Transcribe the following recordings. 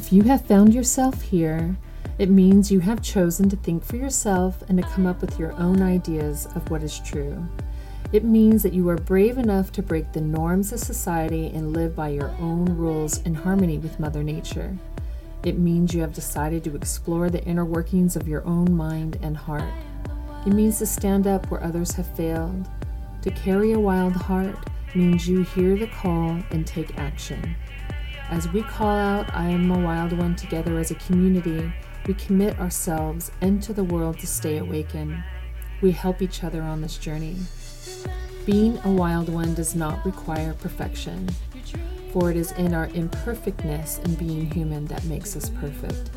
If you have found yourself here, it means you have chosen to think for yourself and to come up with your own ideas of what is true. It means that you are brave enough to break the norms of society and live by your own rules in harmony with Mother Nature. It means you have decided to explore the inner workings of your own mind and heart. It means to stand up where others have failed. To carry a wild heart means you hear the call and take action. As we call out, I am a wild one together as a community, we commit ourselves into the world to stay awakened. We help each other on this journey. Being a wild one does not require perfection, for it is in our imperfectness and being human that makes us perfect.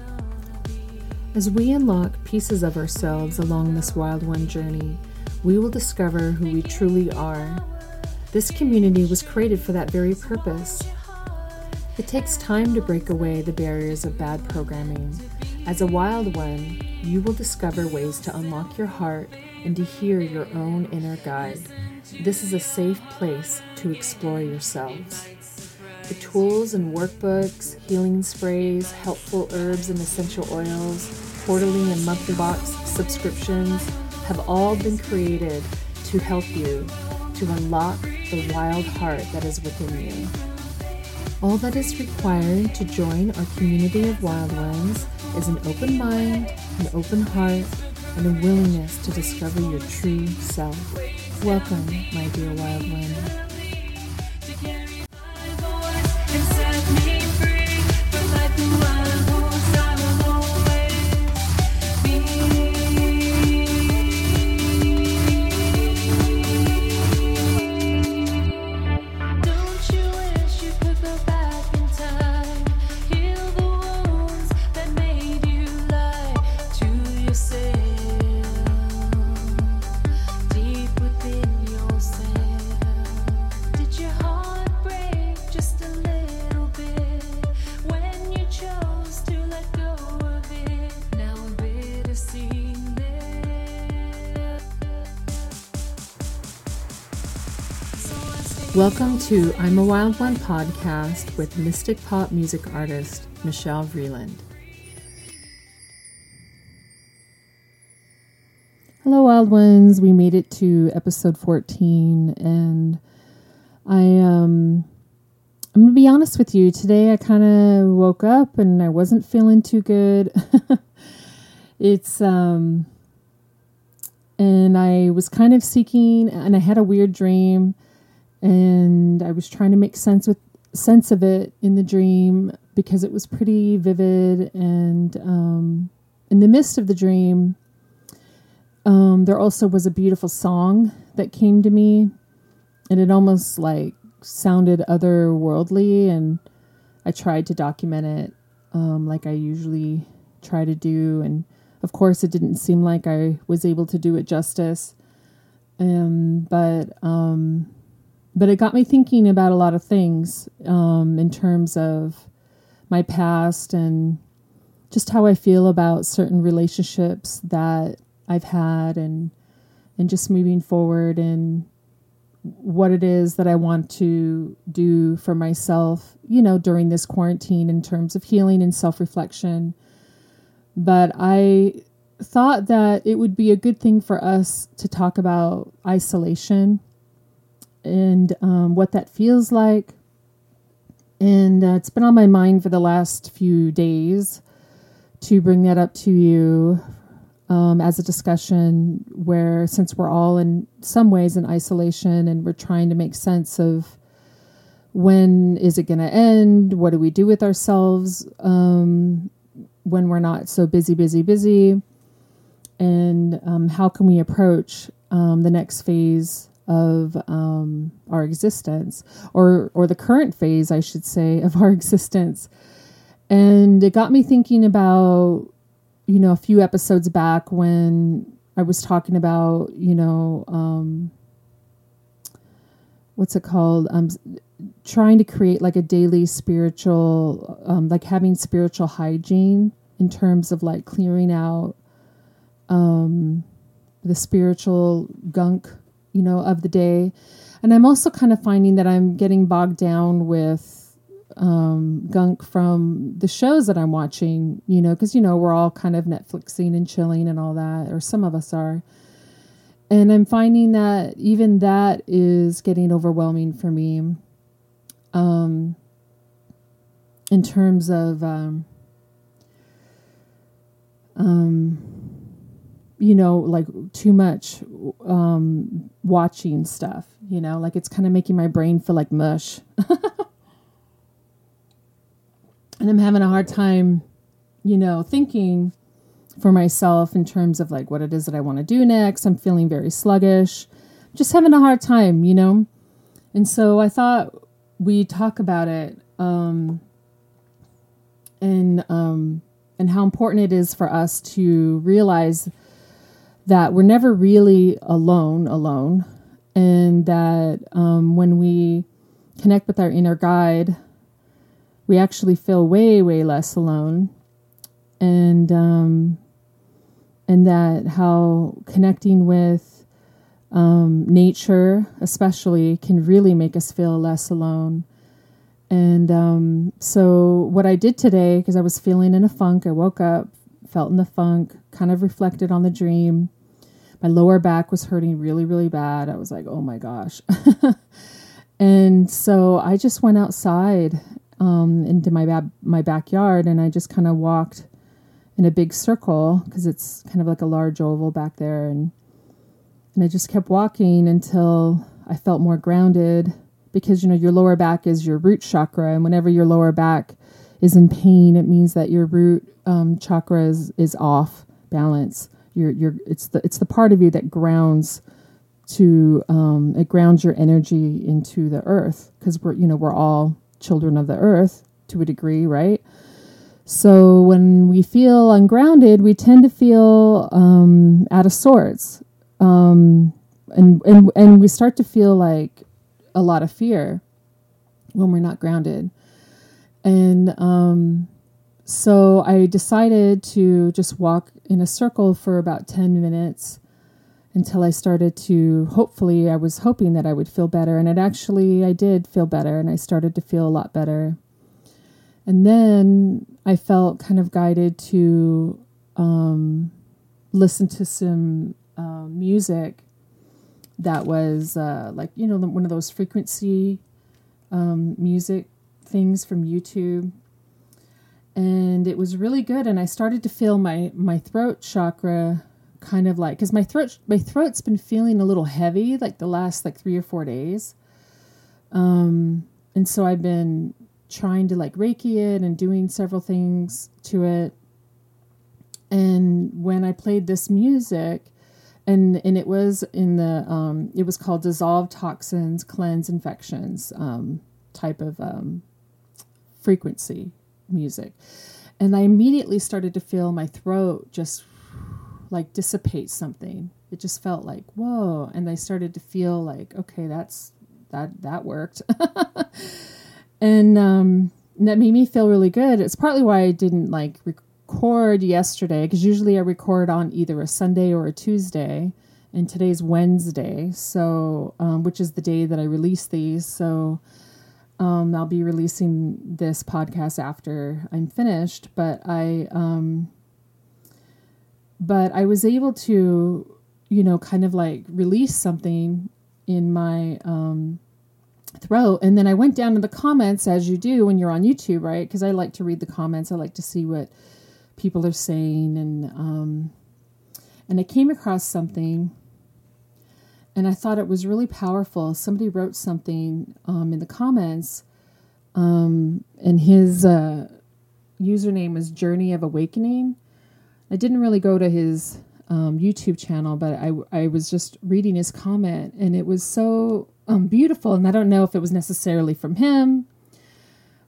As we unlock pieces of ourselves along this wild one journey, we will discover who we truly are. This community was created for that very purpose. It takes time to break away the barriers of bad programming. As a wild one, you will discover ways to unlock your heart and to hear your own inner guide. This is a safe place to explore yourselves. The tools and workbooks, healing sprays, helpful herbs and essential oils, quarterly and monthly box subscriptions have all been created to help you to unlock the wild heart that is within you. All that is required to join our community of wild ones is an open mind, an open heart, and a willingness to discover your true self. Welcome, my dear wild one. To I'm a Wild One podcast with mystic pop music artist Michelle Vreeland. Hello, Wild Ones. We made it to episode 14, and I um I'm gonna be honest with you. Today, I kind of woke up and I wasn't feeling too good. it's um, and I was kind of seeking, and I had a weird dream and I was trying to make sense with sense of it in the dream because it was pretty vivid and um, in the midst of the dream um, there also was a beautiful song that came to me and it almost like sounded otherworldly and i tried to document it um, like i usually try to do. And of course it didn't seem like i was able to do it justice. Um, but um, but it got me thinking about a lot of things um, in terms of my past and just how I feel about certain relationships that I've had and and just moving forward and what it is that I want to do for myself, you know, during this quarantine in terms of healing and self-reflection. But I thought that it would be a good thing for us to talk about isolation and um, what that feels like. And uh, it's been on my mind for the last few days to bring that up to you um, as a discussion where, since we're all in some ways in isolation and we're trying to make sense of when is it going to end? What do we do with ourselves um, when we're not so busy, busy, busy? And um, how can we approach um, the next phase of um, our existence, or or the current phase, I should say, of our existence. And it got me thinking about, you know, a few episodes back when I was talking about, you know, um, what's it called? Um, trying to create like a daily spiritual, um, like having spiritual hygiene in terms of like clearing out um, the spiritual gunk you know, of the day. And I'm also kind of finding that I'm getting bogged down with um, gunk from the shows that I'm watching, you know, because, you know, we're all kind of Netflixing and chilling and all that, or some of us are. And I'm finding that even that is getting overwhelming for me um, in terms of, um, um, you know, like too much um, watching stuff, you know, like it's kind of making my brain feel like mush. and I'm having a hard time, you know, thinking for myself in terms of like what it is that I want to do next. I'm feeling very sluggish, just having a hard time, you know? And so I thought we'd talk about it um, and, um, and how important it is for us to realize that we're never really alone, alone. And that um, when we connect with our inner guide, we actually feel way, way less alone. And, um, and that how connecting with um, nature, especially, can really make us feel less alone. And um, so, what I did today, because I was feeling in a funk, I woke up, felt in the funk, kind of reflected on the dream. My lower back was hurting really, really bad. I was like, oh my gosh. and so I just went outside um, into my ba- my backyard, and I just kind of walked in a big circle because it's kind of like a large oval back there, and and I just kept walking until I felt more grounded because you know your lower back is your root chakra, and whenever your lower back is in pain, it means that your root um, chakra is, is off balance. Your your it's the it's the part of you that grounds to um, it grounds your energy into the earth because we're you know we're all children of the earth to a degree, right? So when we feel ungrounded, we tend to feel um, out of sorts, um, and and and we start to feel like a lot of fear when we're not grounded. And um, so I decided to just walk in a circle for about ten minutes until I started to hopefully I was hoping that I would feel better and it actually I did feel better and I started to feel a lot better. And then I felt kind of guided to um, listen to some uh, music that was uh, like you know one of those frequency um, music things from YouTube and it was really good and I started to feel my my throat chakra kind of like because my throat my throat's been feeling a little heavy like the last like three or four days. Um and so i've been trying to like reiki it and doing several things to it. And when i played this music and and it was in the um it was called dissolve toxins cleanse infections um type of um frequency music and i immediately started to feel my throat just like dissipate something. It just felt like, whoa. And I started to feel like, okay, that's that that worked. and um that made me feel really good. It's partly why I didn't like record yesterday because usually I record on either a Sunday or a Tuesday, and today's Wednesday, so um, which is the day that I release these. So um, I'll be releasing this podcast after I'm finished. But I um, but I was able to, you know, kind of like release something in my um, throat. And then I went down to the comments as you do when you're on YouTube, right? Because I like to read the comments. I like to see what people are saying, and um, and I came across something, and I thought it was really powerful. Somebody wrote something um, in the comments, um, and his uh, username was Journey of Awakening I didn't really go to his um, YouTube channel, but I, I was just reading his comment and it was so um, beautiful. And I don't know if it was necessarily from him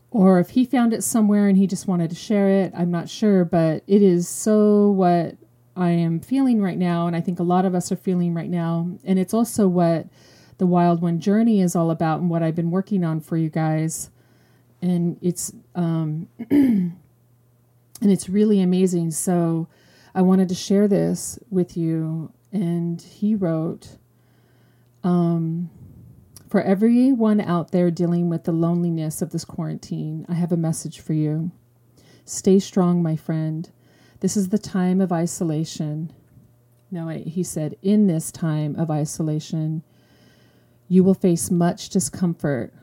or if he found it somewhere and he just wanted to share it. I'm not sure, but it is so what I am feeling right now. And I think a lot of us are feeling right now. And it's also what the Wild One Journey is all about and what I've been working on for you guys. And it's, um, and it's really amazing. So I wanted to share this with you. And he wrote, um, For everyone out there dealing with the loneliness of this quarantine, I have a message for you. Stay strong, my friend. This is the time of isolation. No, he said, in this time of isolation, you will face much discomfort.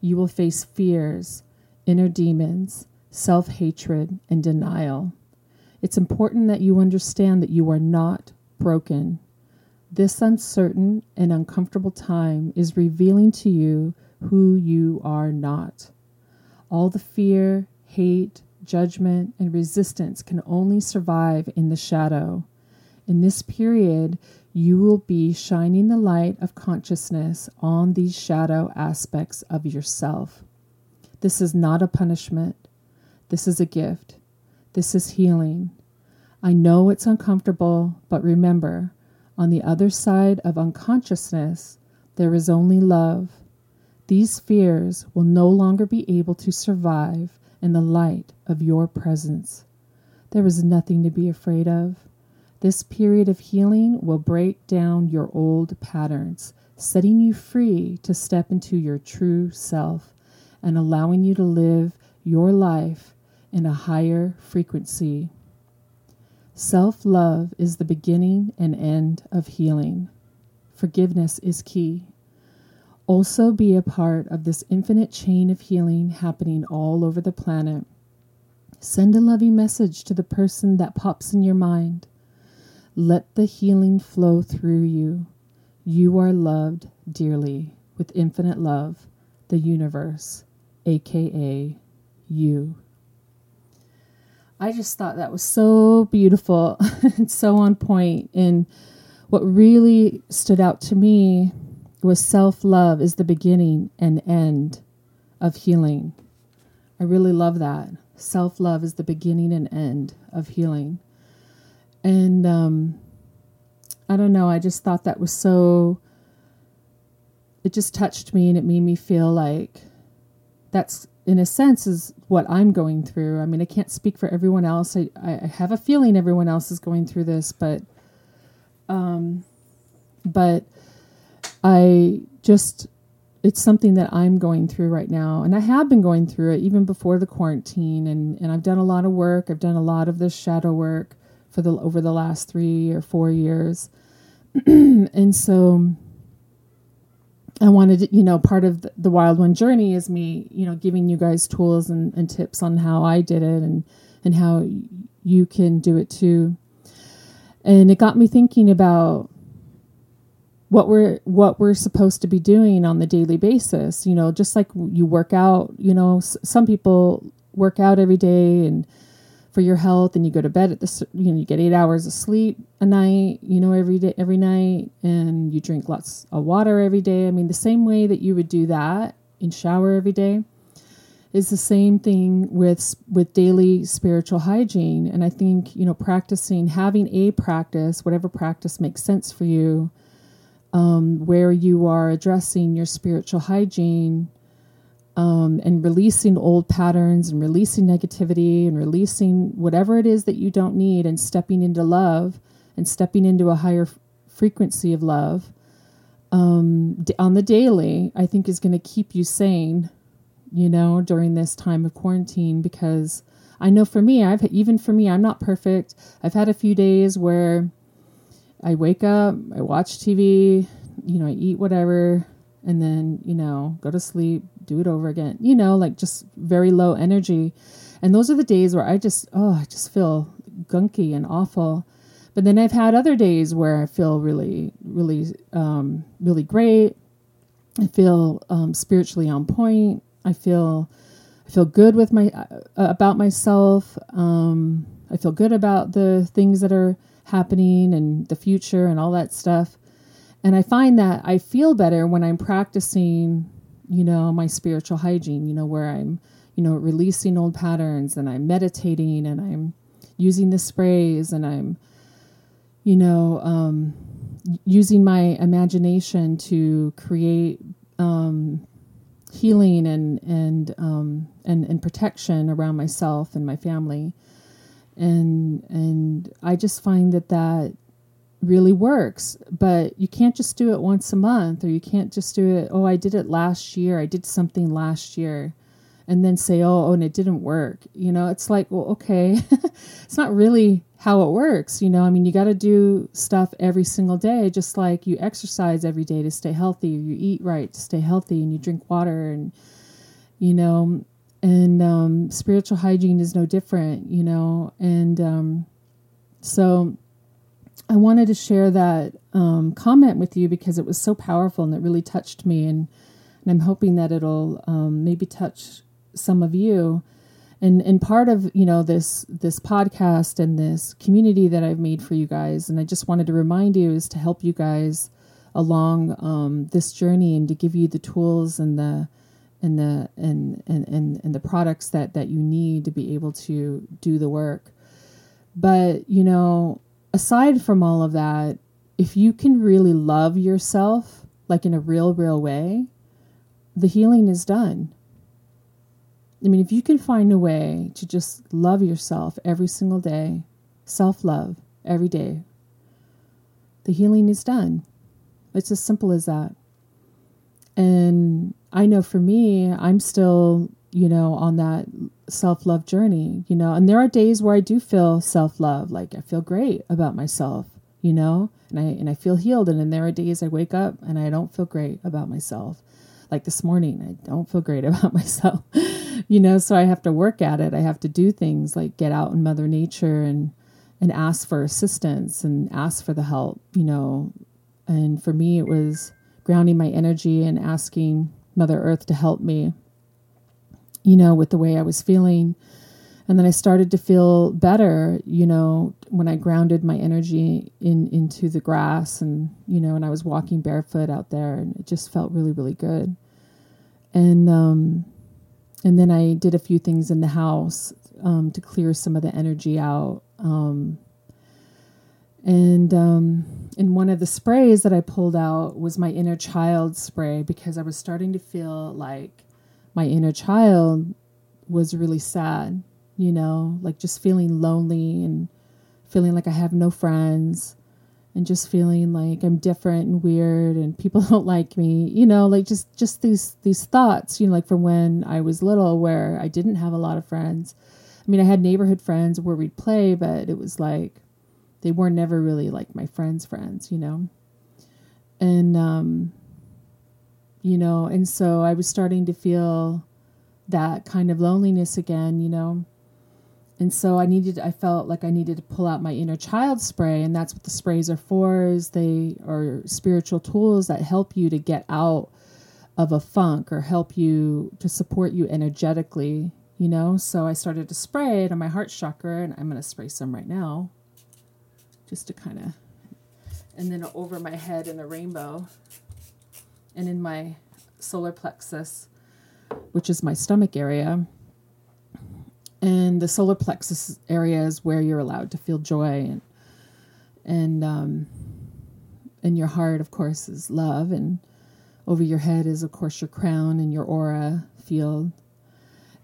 You will face fears, inner demons, self hatred, and denial. It's important that you understand that you are not broken. This uncertain and uncomfortable time is revealing to you who you are not. All the fear, hate, judgment, and resistance can only survive in the shadow. In this period, you will be shining the light of consciousness on these shadow aspects of yourself. This is not a punishment. This is a gift. This is healing. I know it's uncomfortable, but remember, on the other side of unconsciousness, there is only love. These fears will no longer be able to survive in the light of your presence. There is nothing to be afraid of. This period of healing will break down your old patterns, setting you free to step into your true self and allowing you to live your life in a higher frequency. Self love is the beginning and end of healing. Forgiveness is key. Also, be a part of this infinite chain of healing happening all over the planet. Send a loving message to the person that pops in your mind. Let the healing flow through you. You are loved dearly with infinite love, the universe, aka you. I just thought that was so beautiful and so on point. And what really stood out to me was self love is the beginning and end of healing. I really love that. Self love is the beginning and end of healing. And um, I don't know, I just thought that was so, it just touched me and it made me feel like that's, in a sense, is what I'm going through. I mean, I can't speak for everyone else. I, I have a feeling everyone else is going through this, but, um, but I just, it's something that I'm going through right now. And I have been going through it even before the quarantine. And, and I've done a lot of work. I've done a lot of this shadow work for the over the last three or four years, and so I wanted, you know, part of the, Wild One journey is me, you know, giving you guys tools and, and tips on how I did it and and how you can do it too. And it got me thinking about what we're what we're supposed to be doing on the daily basis. You know, just like you work out. You know, some people work out every day and for your health and you go to bed at the you know you get eight hours of sleep a night you know every day every night and you drink lots of water every day i mean the same way that you would do that in shower every day is the same thing with with daily spiritual hygiene and i think you know practicing having a practice whatever practice makes sense for you um, where you are addressing your spiritual hygiene um, and releasing old patterns and releasing negativity and releasing whatever it is that you don't need and stepping into love and stepping into a higher f- frequency of love um, d- on the daily, I think is going to keep you sane, you know, during this time of quarantine because I know for me, I've even for me, I'm not perfect. I've had a few days where I wake up, I watch TV, you know, I eat whatever, and then, you know, go to sleep, do it over again. You know, like just very low energy. And those are the days where I just, oh, I just feel gunky and awful. But then I've had other days where I feel really, really, um, really great. I feel um, spiritually on point. I feel, I feel good with my uh, about myself. Um, I feel good about the things that are happening and the future and all that stuff. And I find that I feel better when I'm practicing you know, my spiritual hygiene, you know, where I'm, you know, releasing old patterns and I'm meditating and I'm using the sprays and I'm, you know, um, using my imagination to create um, healing and and um, and and protection around myself and my family, and and I just find that that really works, but you can't just do it once a month or you can't just do it, oh, I did it last year. I did something last year and then say, oh, oh, and it didn't work. You know, it's like, well, okay, it's not really how it works. You know, I mean, you got to do stuff every single day, just like you exercise every day to stay healthy, you eat right to stay healthy, and you drink water, and, you know, and um, spiritual hygiene is no different, you know, and um, so I wanted to share that um, comment with you because it was so powerful and it really touched me, and, and I'm hoping that it'll um, maybe touch some of you. And and part of you know this this podcast and this community that I've made for you guys and I just wanted to remind you is to help you guys along um, this journey and to give you the tools and the and the and, and and and the products that that you need to be able to do the work but you know aside from all of that if you can really love yourself like in a real real way the healing is done I mean, if you can find a way to just love yourself every single day, self love every day, the healing is done. It's as simple as that. And I know for me, I'm still, you know, on that self love journey, you know, and there are days where I do feel self love, like I feel great about myself, you know, and I and I feel healed. And then there are days I wake up and I don't feel great about myself. Like this morning, I don't feel great about myself you know, so I have to work at it. I have to do things like get out in Mother Nature and and ask for assistance and ask for the help, you know. And for me, it was grounding my energy and asking Mother Earth to help me, you know, with the way I was feeling. And then I started to feel better, you know, when I grounded my energy in into the grass and, you know, and I was walking barefoot out there and it just felt really, really good. And um and then I did a few things in the house um, to clear some of the energy out. Um, and um, in one of the sprays that I pulled out was my inner child spray because I was starting to feel like my inner child was really sad, you know, like just feeling lonely and feeling like I have no friends and just feeling like I'm different and weird and people don't like me, you know, like just just these these thoughts, you know, like from when I was little where I didn't have a lot of friends. I mean, I had neighborhood friends where we'd play, but it was like they were never really like my friends' friends, you know. And um you know, and so I was starting to feel that kind of loneliness again, you know? And so i needed i felt like i needed to pull out my inner child spray and that's what the sprays are for is they are spiritual tools that help you to get out of a funk or help you to support you energetically you know? So i started to spray it on my heart chakra and i'm going to spray some right now just to kind of and then over my head in a rainbow and in my solar plexus which is my stomach area. And the solar plexus area is where you're allowed to feel joy and and um, and your heart of course is love and over your head is of course your crown and your aura field.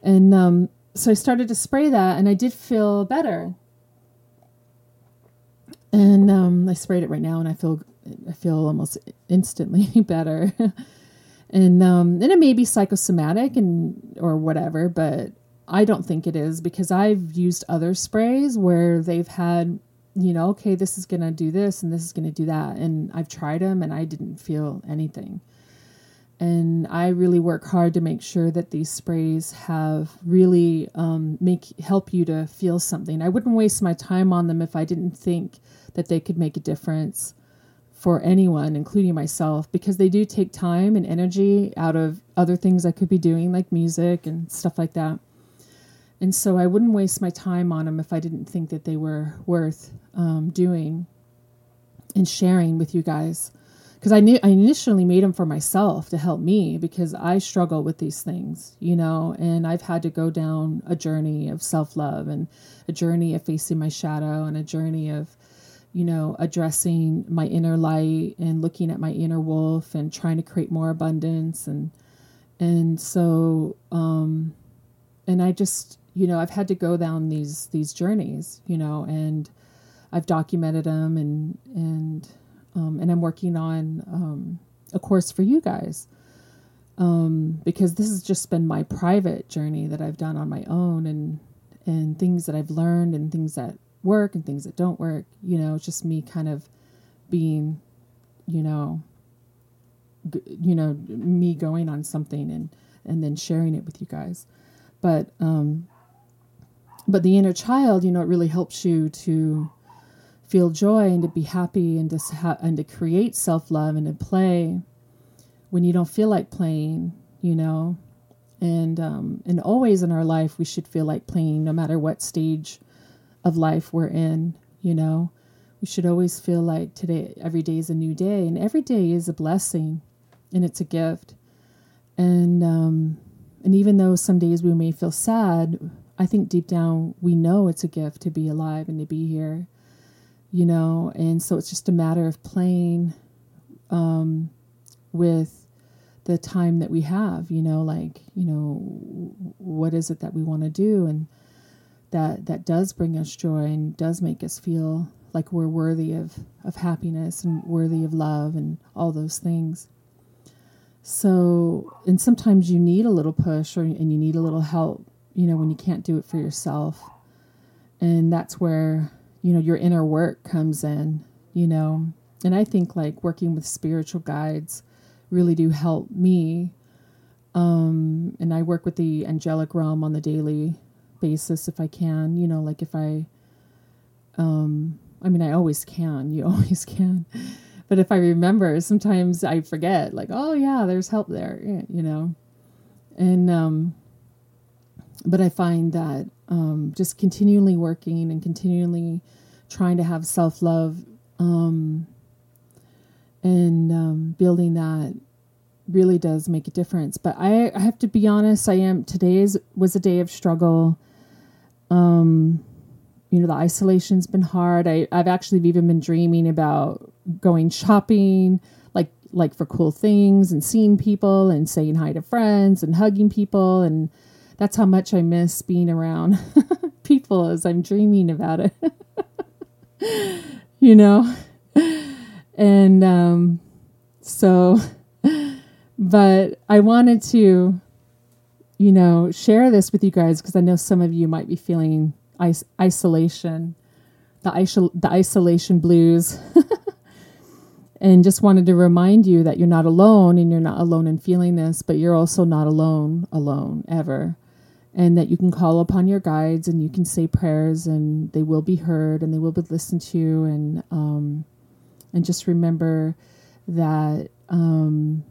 And um, so i started to spray that and i did feel better and um, i sprayed it right now and i feel i feel almost instantly better and um, and it may be psychosomatic and or whatever but I don't think it is because I've used other sprays where they've had, you know, okay, this is going to do this and this is going to do that. And I've tried them and I didn't feel anything. And I really work hard to make sure that these sprays have really um, make help you to feel something. I wouldn't waste my time on them if I didn't think that they could make a difference for anyone, including myself, because they do take time and energy out of other things I could be doing, like music and stuff like that and so I wouldn't waste my time on them if I didn't think that they were worth um, doing and sharing with you guys. Because I knew I initially made them for myself to help me because I struggle with these things, you know, and I've had to go down a journey of self love and a journey of facing my shadow and a journey of, you know, addressing my inner light and looking at my inner wolf and trying to create more abundance. And and so um and I just you know, I've had to go down these these journeys, you know, and I've documented them and and um, and I'm working on um, a course for you guys. Um, because this has just been my private journey that I've done on my own and and things that I've learned and things that work and things that don't work. You know, it's just me kind of being, you know, g- you know, me going on something and and then sharing it with you guys. But um, but the inner child, you know, it really helps you to feel joy and to be happy and to ha- and to create self love and to play when you don't feel like playing, you know. And um, and always in our life, we should feel like playing, no matter what stage of life we're in. You know, we should always feel like today, every day is a new day, and every day is a blessing, and it's a gift. And um, and even though some days we may feel sad, I think deep down we know it's a gift to be alive and to be here, you know. And so it's just a matter of playing um, with the time that we have, you know, like you know, what is it that we want to do, and that that does bring us joy and does make us feel like we're worthy of of happiness and worthy of love and all those things. So, and sometimes you need a little push or and you need a little help, you know, when you can't do it for yourself. And that's where, you know, your inner work comes in, you know. And I think like working with spiritual guides really do help me. Um, and I work with the angelic realm on the daily basis if I can, you know, like if I um I mean I always can, you always can but if I remember, sometimes I forget, like, oh yeah, there's help there, you know. And um, but I find that um, just continually working and continually trying to have self love um, and um, building that really does make a difference. But I, I have to be honest, I am today's was a day of struggle. Um, you know, the isolation's been hard. I, I've actually even been dreaming about going shopping, like like for cool things and seeing people and saying hi to friends and hugging people and that's how much I miss being around people as I'm dreaming about it. you know? And um so but I wanted to you know, share this with you guys because I know some of you might be feeling is- isolation, the, isol- the isolation blues. and just wanted to remind you that you're not alone and you're not alone in feeling this, but you're also not alone, alone ever. And that you can call upon your guides and you can say prayers and they will be heard and they will be listened to. And, um, and just remember that, um,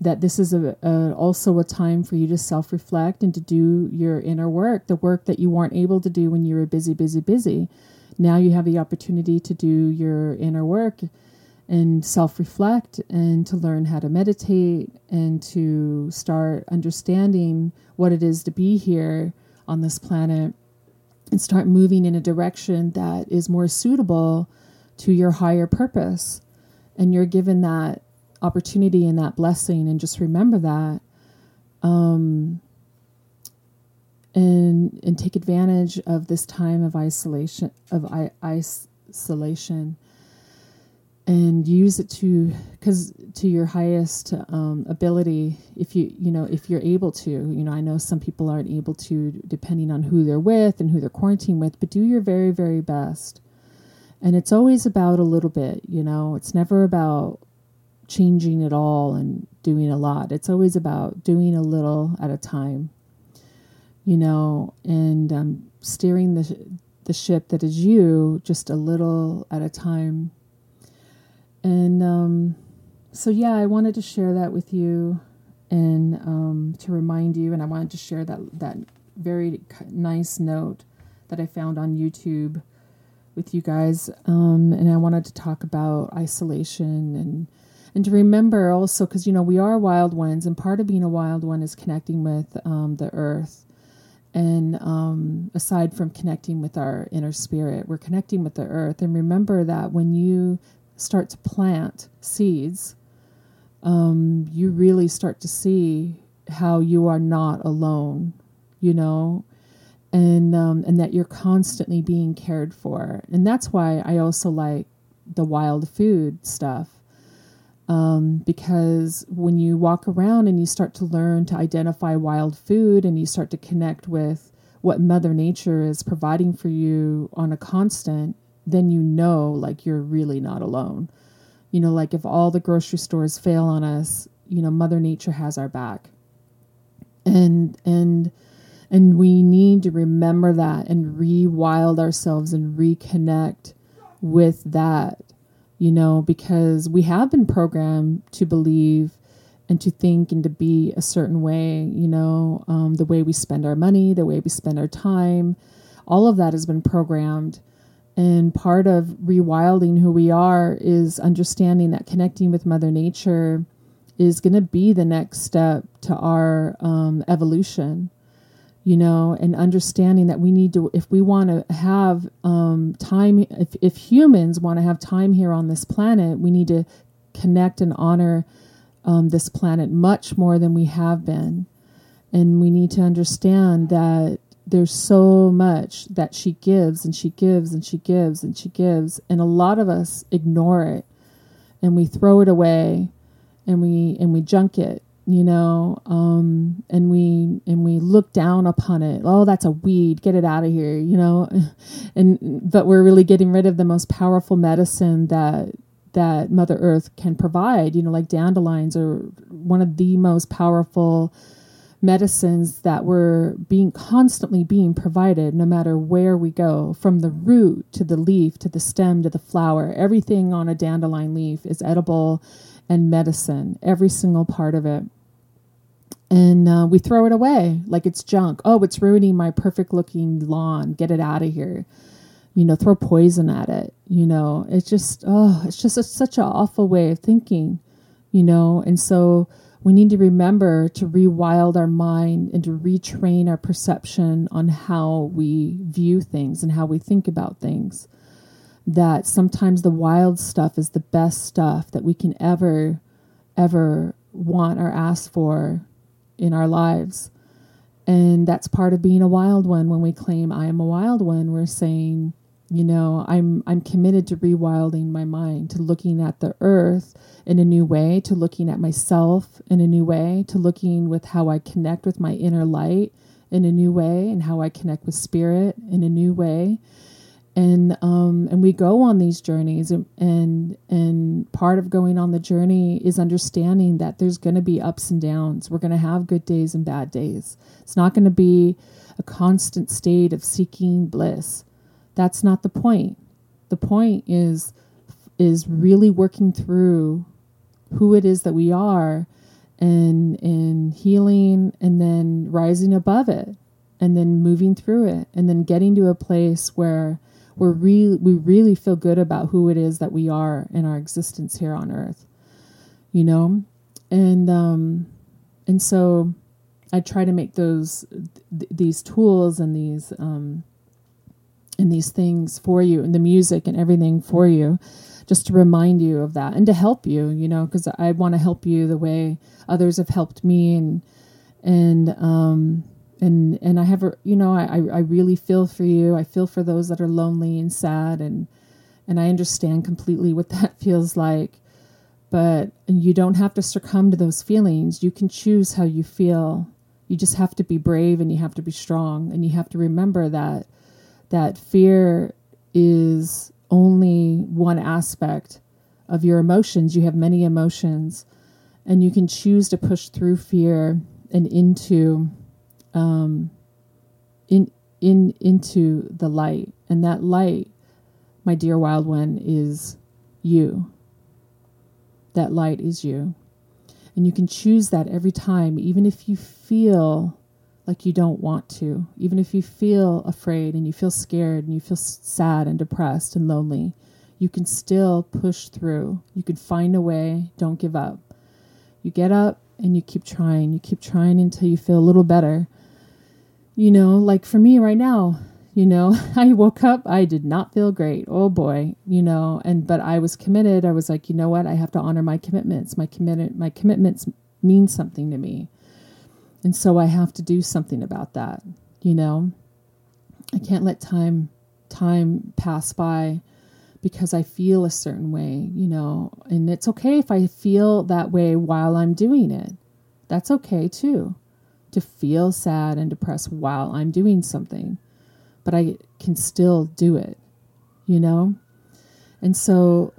that this is a, a, also a time for you to self reflect and to do your inner work, the work that you weren't able to do when you were busy, busy, busy. Now you have the opportunity to do your inner work and self reflect and to learn how to meditate and to start understanding what it is to be here on this planet and start moving in a direction that is more suitable to your higher purpose. And you're given that opportunity and that blessing, and just remember that. Um, and and take advantage of this time of isolation of I- isolation and use it to because to your highest um, ability if you you know if you're able to you know i know some people aren't able to depending on who they're with and who they're quarantined with but do your very very best and it's always about a little bit you know it's never about changing it all and doing a lot it's always about doing a little at a time you know and um, steering the the ship that is you just a little at a time and um, so, yeah, I wanted to share that with you and um, to remind you. And I wanted to share that, that very nice note that I found on YouTube with you guys. Um, and I wanted to talk about isolation and and to remember also because you know we are wild ones and part of being a wild one is connecting with um, the earth and um, aside from connecting with our inner spirit we're connecting with the earth and remember that when you start to plant seeds, um, you really start to see how you are not alone, you know, and um, and that you're constantly being cared for. And that's why I also like the wild food stuff. Um, because when you walk around and you start to learn to identify wild food and you start to connect with what Mother Nature is providing for you on a constant, then you know like you're really not alone. You know, like if all the grocery stores fail on us, you know, Mother Nature has our back. And and and we need to remember that and rewild ourselves and reconnect with that, you know, because we have been programmed to believe and to think and to be a certain way, you know, um, the way we spend our money, the way we spend our time, all of that has been programmed. And part of rewilding who we are is understanding that connecting with Mother Nature is going to be the next step to our um, evolution you know, and understanding that we need to, if we want to have um, time, if, if humans want to have time here on this planet, we need to connect and honor um, this planet much more than we have been. And we need to understand that there's so much that she gives and she gives and she gives and she gives. And a lot of us ignore it and we throw it away and we and we junk it you know um, and we and we look down upon it. Oh that's a weed. Get it out of here you know? And but we're really getting rid of the most powerful medicine that that mother earth can provide you know like dandelions are one of the most powerful medicines that were being constantly being provided no matter where we go from the root to the leaf to the stem to the flower. Everything on a dandelion leaf is edible and medicine every single part of it and uh, we throw it away like it's junk. Oh, it's ruining my perfect looking lawn. Get it out of here. You know, throw poison at it. You know, it's just oh, it's just a, such an awful way of thinking. You know, and so we need to remember to rewild our mind and to retrain our perception on how we view things and how we think about things. That sometimes the wild stuff is the best stuff that we can ever, ever want or ask for in our lives. And that's part of being a wild one. When we claim I am a wild one, we're saying, you know, I'm I'm committed to rewilding my mind, to looking at the earth in a new way, to looking at myself in a new way, to looking with how I connect with my inner light in a new way and how I connect with spirit in a new way and um, and we go on these journeys and, and and part of going on the journey is understanding that there's going to be ups and downs. We're going to have good days and bad days. It's not going to be a constant state of seeking bliss. That's not the point. The point is is really working through who it is that we are and and healing and then rising above it and then moving through it and then getting to a place where we're re- we really feel good about who it is that we are in our existence here on earth you know? And um and so i try to make those th- these tools and these um and these things for you and the music and everything for you just to remind you of that and to help you you know because i want to help you the way others have helped me and and um and and I have a you know I I really feel for you. I feel for those that are lonely and sad and and I understand completely what that feels like. But you don't have to succumb to those feelings. You can choose how you feel. You just have to be brave and you have to be strong and you have to remember that that fear is only one aspect of your emotions. You have many emotions and you can choose to push through fear and into um, in in into the light, and that light, my dear wild one, is you. That light is you, and you can choose that every time, even if you feel like you don't want to, even if you feel afraid and you feel scared and you feel sad and depressed and lonely, you can still push through. You can find a way. Don't give up. You get up and you keep trying. You keep trying until you feel a little better you know, like for me right now, you know, I woke up, I did not feel great. Oh boy, you know, and but I was committed. I was like, you know what? I have to honor my commitments. My commitment my commitments mean something to me. And so I have to do something about that, you know. I can't let time time pass by because I feel a certain way, you know, and it's okay if I feel that way while I'm doing it. That's okay too, to feel sad and depressed while I'm doing something, but I can still do it, you know? And so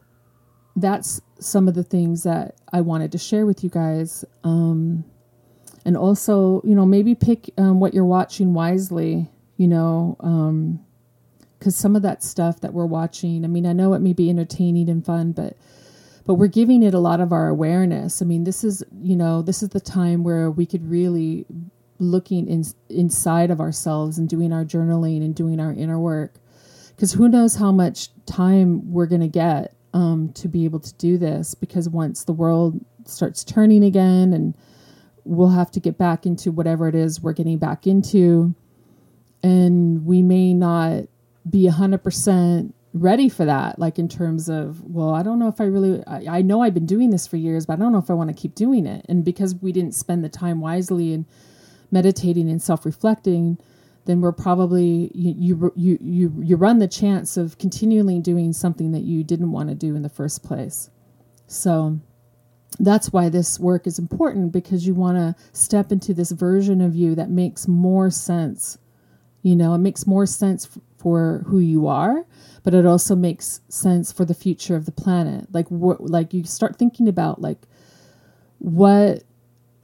that's some of the things that I wanted to share with you guys. Um, and also, you know, maybe pick um, what you're watching wisely, you know, um, because some of that stuff that we're watching, I mean, I know it may be entertaining and fun, but but we're giving it a lot of our awareness. I mean, this is you know this is the time where we could really looking in, inside of ourselves and doing our journaling and doing our inner work because who knows how much time we're going to get um, to be able to do this because once the world starts turning again and we'll have to get back into whatever it is we're getting back into and we may not be 100% ready for that like in terms of well i don't know if i really I, I, know i've been doing this for years but i don't know if i want to keep doing it. And because we didn't spend the time wisely and meditating and self-reflecting then we're probably you, you you you run the chance of continually doing something that you didn't want to do in the first place. So that's why this work is important because you want to step into this version of you that makes more sense you know it makes more sense for who you are but it also makes sense for the future of the planet. Like what like you start thinking about like what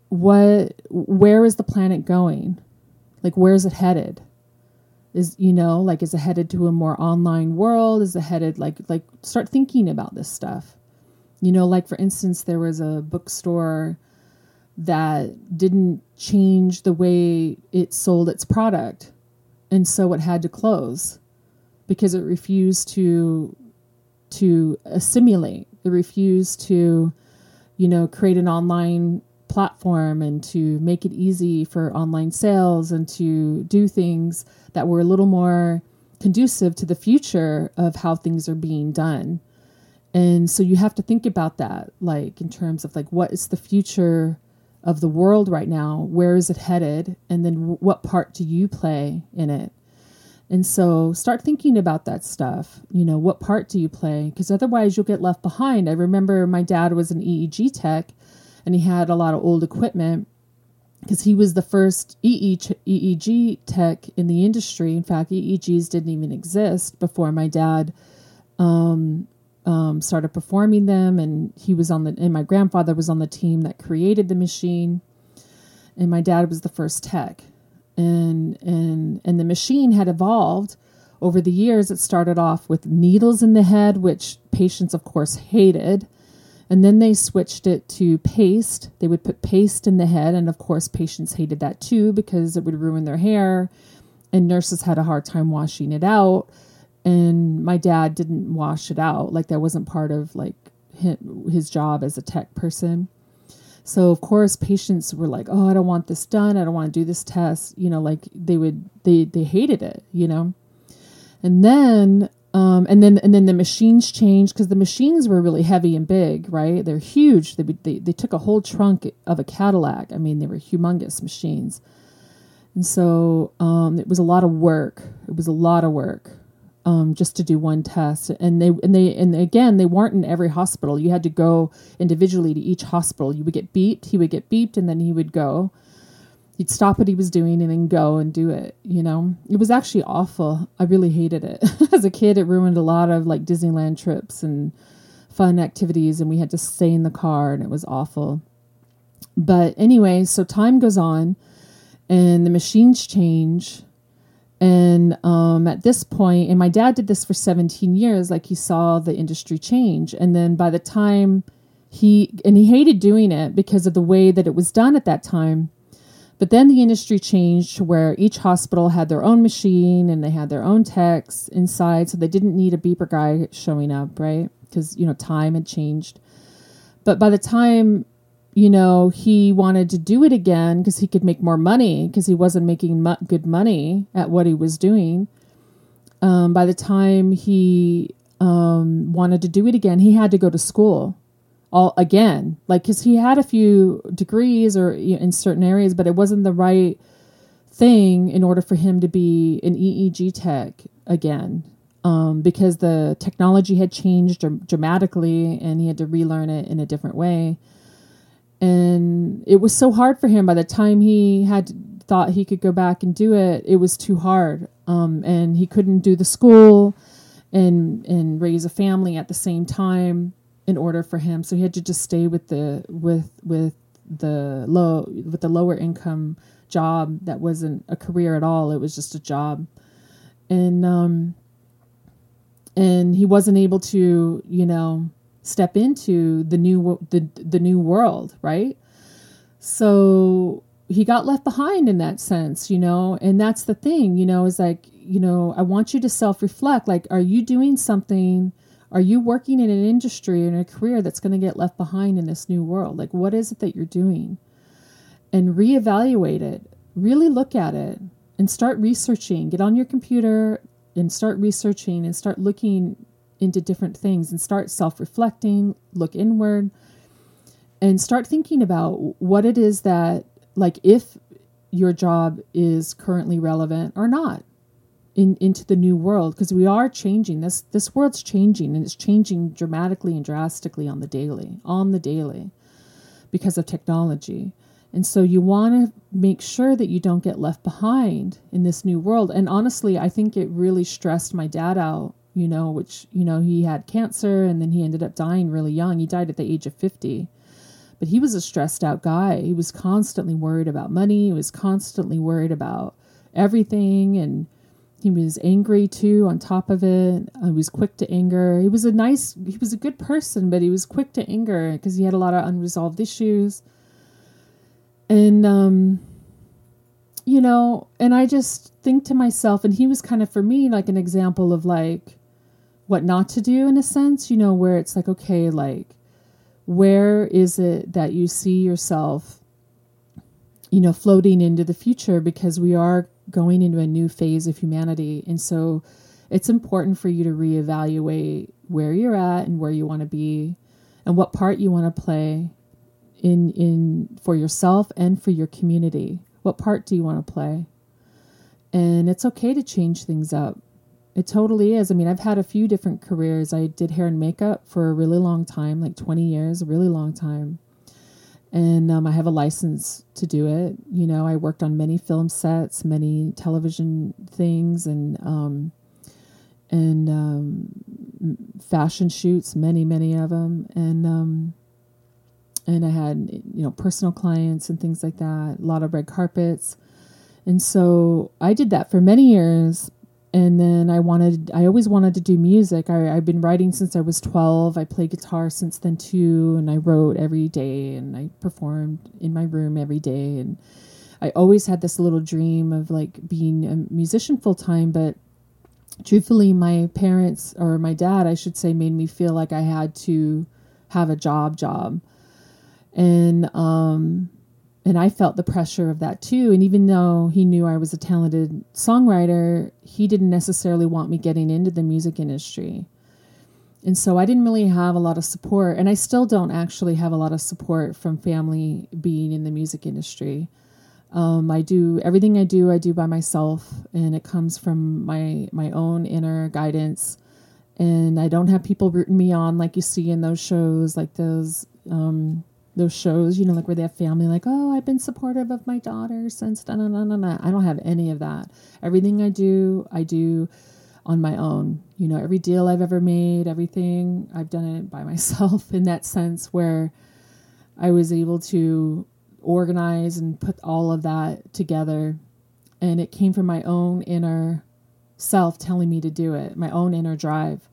what where is the planet going? Like where is it headed? Is you know like is it headed to a more online world? Is it headed like like start thinking about this stuff. You know like for instance there was a bookstore that didn't change the way it sold its product and so it had to close because it refused to to assimilate. It refused to, you know, create an online platform and to make it easy for online sales and to do things that were a little more conducive to the future of how things are being done. And so you have to think about that, like in terms of like what is the future of the world right now? Where is it headed? And then what part do you play in it? And so start thinking about that stuff. You know, what part do you play? Because otherwise you'll get left behind. I remember my dad was an EEG tech and he had a lot of old equipment because he was the first EEG tech in the industry. In fact, EEGs didn't even exist before my dad um, um, started performing them, and he was on the and my grandfather was on the team that created the machine, and my dad was the first tech. And and and the machine had evolved over the years. It started off with needles in the head which patients of course hated and then they switched it to paste. They would put paste in the head and of course patients hated that too because it would ruin their hair and nurses had a hard time washing it out and my dad didn't wash it out like that wasn't part of like his job as a tech person so of course patients were like, "Oh, I don't want this done. I don't want to do this test." You know, like they would they they hated it, you know. And then um, and then and then the machines changed because the machines were really heavy and big, right? They're huge. They, they they took a whole trunk of a Cadillac. I mean, they were humongous machines. And so um, it was a lot of work. It was a lot of work um, just to do one test. And they and they and again they weren't in every hospital. You had to go individually to each hospital. You would get beeped. He would get beeped, and then he would go. He'd stop what he was doing and then go and do it. You know, it was actually awful. I really hated it as a kid. It ruined a lot of like Disneyland trips and fun activities, and we had to stay in the car, and it was awful. But anyway, so time goes on, and the machines change and um, at this point, and my dad did this for 17 years, like he saw the industry change. And then by the time he, and he hated doing it because of the way that it was done at that time. But then the industry changed to where each hospital had their own machine and they had their own techs inside. So they didn't need a beeper guy showing up, right? Because, you know, time had changed. But by the time you know, he wanted to do it again because he could make more money because he wasn't making mu- good money at what he was doing. Um, by the time he um, wanted to do it again, he had to go to school all again, like because he had a few degrees or you know, in certain areas, but it wasn't the right thing in order for him to be an EEG tech again. Um, because the technology had changed dramatically and he had to relearn it in a different way. And it was so hard for him by the time he had thought he could go back and do it, it was too hard. Um, and he couldn't do the school and and raise a family at the same time in order for him. So he had to just stay with the with with the low with the lower income job that wasn't a career at all. It was just a job, and um, and he wasn't able to you know step into the new the the new world, right? So he got left behind in that sense, you know, and that's the thing, you know, is like, you know, I want you to self reflect. Like, are you doing something? Are you working in an industry in a career that's going to get left behind in this new world? Like, what is it that you're doing? And reevaluate it, really look at it, and start researching. Get on your computer and start researching and start looking into different things and start self reflecting, look inward, and start thinking about what it is that, like, if your job is currently relevant or not in into the new world because we are changing. This this world's changing and it's changing dramatically and drastically on the daily on the daily because of technology. And so you want to make sure that you don't get left behind in this new world. And honestly i think it really stressed my dad out you know which you know he had cancer and then he ended up dying really young. He died at the age of 50 but he was a stressed out guy. He was constantly worried about money. He was constantly worried about everything. And he was angry too on top of it. He was quick to anger. He was a nice he was a good person but he was quick to anger because he had a lot of unresolved issues. And um you know and i just think to myself and he was kind of for me like an example of like what not to do in a sense you know where it's like okay like where is it that you see yourself you know floating into the future because we are going into a new phase of humanity. And so it's important for you to reevaluate where you're at and where you want to be and what part you want to play in in for yourself and for your community. What part do you want to play? And it's okay to change things up. It totally is. I mean, I've had a few different careers. I did hair and makeup for a really long time, like 20 years, a really long time and um, I have a license to do it. You know, I worked on many film sets, many television things, and um, and um, fashion shoots, many many of them, and um, and I had you know personal clients and things like that. A lot of red carpets, and so I did that for many years and then I wanted I always wanted to do music. I, I've been writing since I was twelve. I play guitar since then too, and I wrote every day and I performed in my room every day and I always had this little dream of like being a musician full time, but truthfully my parents or my dad I should say made me feel like I had to have a job job. And um and I felt the pressure of that too. And even though he knew I was a talented songwriter, he didn't necessarily want me getting into the music industry. And so I didn't really have a lot of support. And I still don't actually have a lot of support from family being in the music industry. Um, I do everything I do, I do by myself, and it comes from my my own inner guidance. And I don't have people rooting me on like you see in those shows, like those um, those shows, you know, like where they have family, like, oh, I've been supportive of my daughter since da na na na na. I don't have any of that. Everything I do, I do on my own. You know, every deal I've ever made, everything, I've done it by myself in that sense where I was able to organize and put all of that together. And it came from my own inner self telling me to do it, my own inner drive.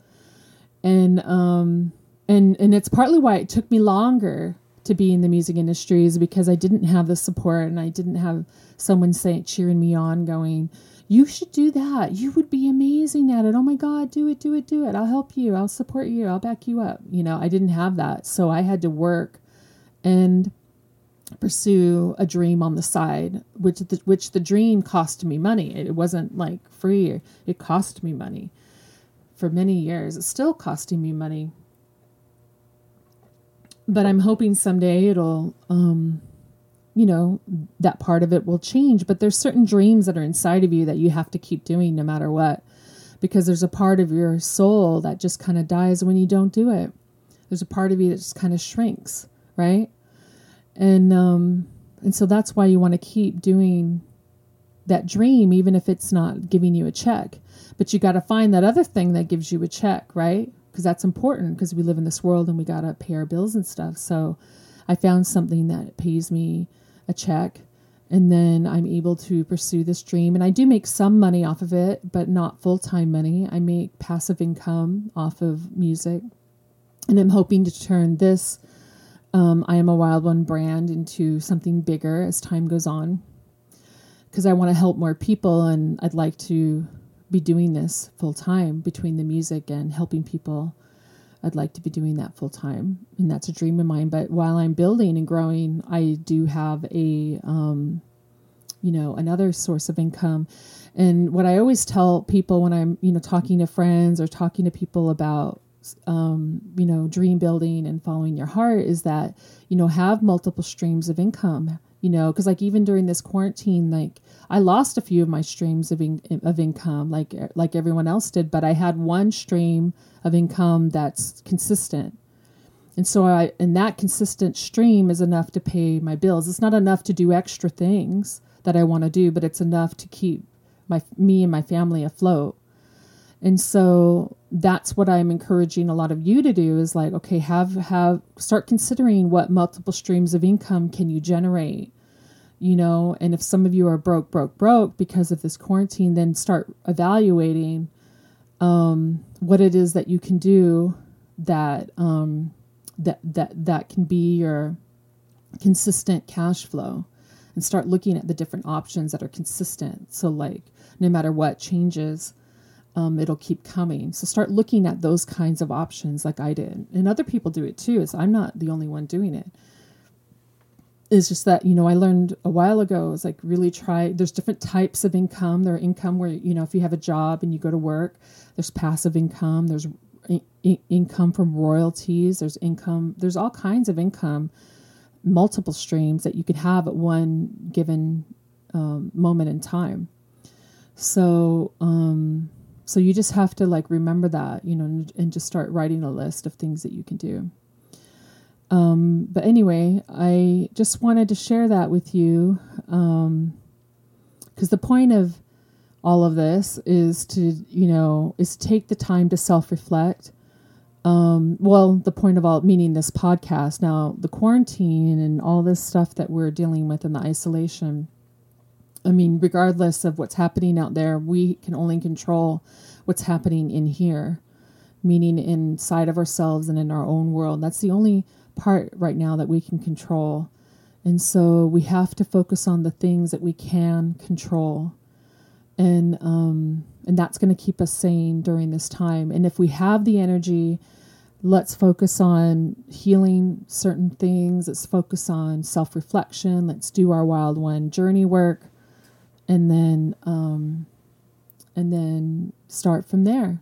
And, um, and, and it's partly why it took me longer to be in the music industry is because I didn't have the support and I didn't have someone saying cheering me on going you should do that. You would be amazing at it. Oh my god do it do it do it. I'll help you. I'll support you. I'll back you up. You know I didn't have that. So I had to work and pursue a dream on the side which the, which the dream cost me money. It wasn't like free. It cost me money. For many years it's still costing me money but I'm hoping someday it'll um, you know, that part of it will change. But there's certain dreams that are inside of you that you have to keep doing no matter what. Because there's a part of your soul that just kind of dies when you don't do it. There's a part of you that just kind of shrinks, right? And um and so that's why you want to keep doing that dream even if it's not giving you a check. But you got to find that other thing that gives you a check, right? Because that's important because we live in this world and we got to pay our bills and stuff. So I found something that pays me a check and then I'm able to pursue this dream. And I do make some money off of it, but not full time money. I make passive income off of music. And I'm hoping to turn this um, I Am a Wild One brand into something bigger as time goes on. Because I want to help more people and I'd like to be doing this full time between the music and helping people I'd like to be doing that full time, and that's a dream of mine. But while I'm building and growing, I do have a, um, you know, another source of income. And what I always tell people when I'm, you know, talking to friends or talking to people about, um, you know, dream building and following your heart is that, you know, have multiple streams of income you know because like even during this quarantine like i lost a few of my streams of, in- of income like er, like everyone else did but i had one stream of income that's consistent. And so i and that consistent stream is enough to pay my bills. It's not enough to do extra things that i want to do but it's enough to keep my me and my family afloat. And so that's what I'm encouraging a lot of you to do is like, okay, have have start considering what multiple streams of income can you generate. You know, and if some of you are broke, broke, broke because of this quarantine, then start evaluating um, what it is that you can do that um, that that that can be your consistent cash flow, and start looking at the different options that are consistent. So, like, no matter what changes, um, it'll keep coming. So start looking at those kinds of options like I did. And other people do it too. So I'm not the only one doing it. It's just that, you know, I learned a while ago is like really try there's different types of income. There are income where, you know, if you have a job and you go to work, there's passive income, there's in- income from royalties, there's income, there's all kinds of income, multiple streams that you could have at one given um, moment in time. So, um, so you just have to like remember that, you know, and, and just start writing a list of things that you can do. Um, but anyway, I just wanted to share that with you because um, the point of all of this is to, you know, is take the time to self reflect. Um, well, the point of all, meaning this podcast, now the quarantine and all this stuff that we're dealing with in the isolation I mean, regardless of what's happening out there, we can only control what's happening in here, meaning inside of ourselves and in our own world. That's the only part right now that we can control. And so we have to focus on the things that we can control. And um, and that's going to keep us sane during this time. And if we have the energy, let's focus on healing certain things. Let's focus on self reflection. Let's do our wild one journey work and then um, and then start from there.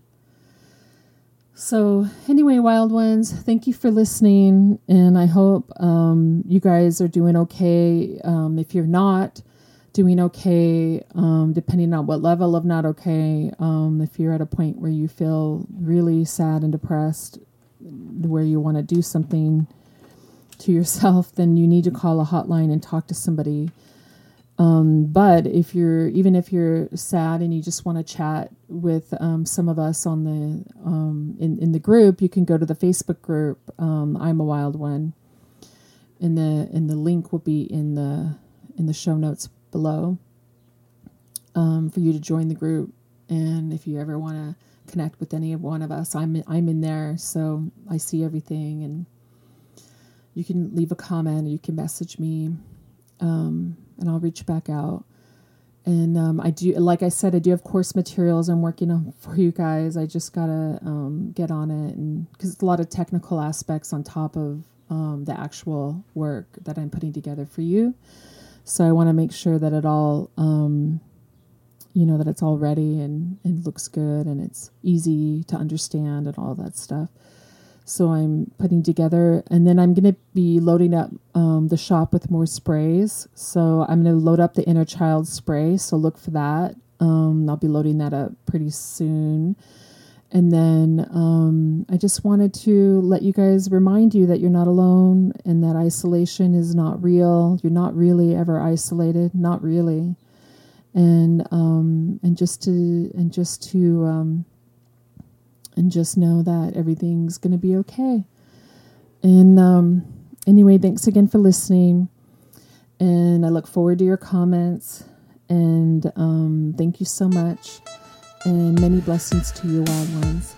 So anyway, wild ones, thank you for listening, and I hope um, you guys are doing okay. Um, if you're not doing okay, um, depending on what level of not okay, um, if you're at a point where you feel really sad and depressed, where you want to do something to yourself, then you need to call a hotline and talk to somebody um, but if you're even if you're sad and you just want to chat with um, some of us on the um, in in the group, you can go to the Facebook group. Um, I'm a wild one, and the and the link will be in the in the show notes below um, for you to join the group. And if you ever want to connect with any of one of us, I'm I'm in there, so I see everything, and you can leave a comment or you can message me. Um, and I'll reach back out. And um, I do, like I said, I do have course materials I'm working on for you guys. I just gotta um, get on it, and because it's a lot of technical aspects on top of um, the actual work that I'm putting together for you. So I want to make sure that it all, um, you know, that it's all ready and, and looks good and it's easy to understand and all that stuff. So I'm putting together, and then I'm going to be loading up um, the shop with more sprays. So I'm going to load up the inner child spray. So look for that. Um, I'll be loading that up pretty soon. And then um, I just wanted to let you guys remind you that you're not alone and that isolation is not real. You're not really ever isolated, not really. And um, and just to and just to um, and just know that everything's going to be okay. And um, anyway, thanks again for listening. And I look forward to your comments. And um, thank you so much and many blessings to you, wild ones.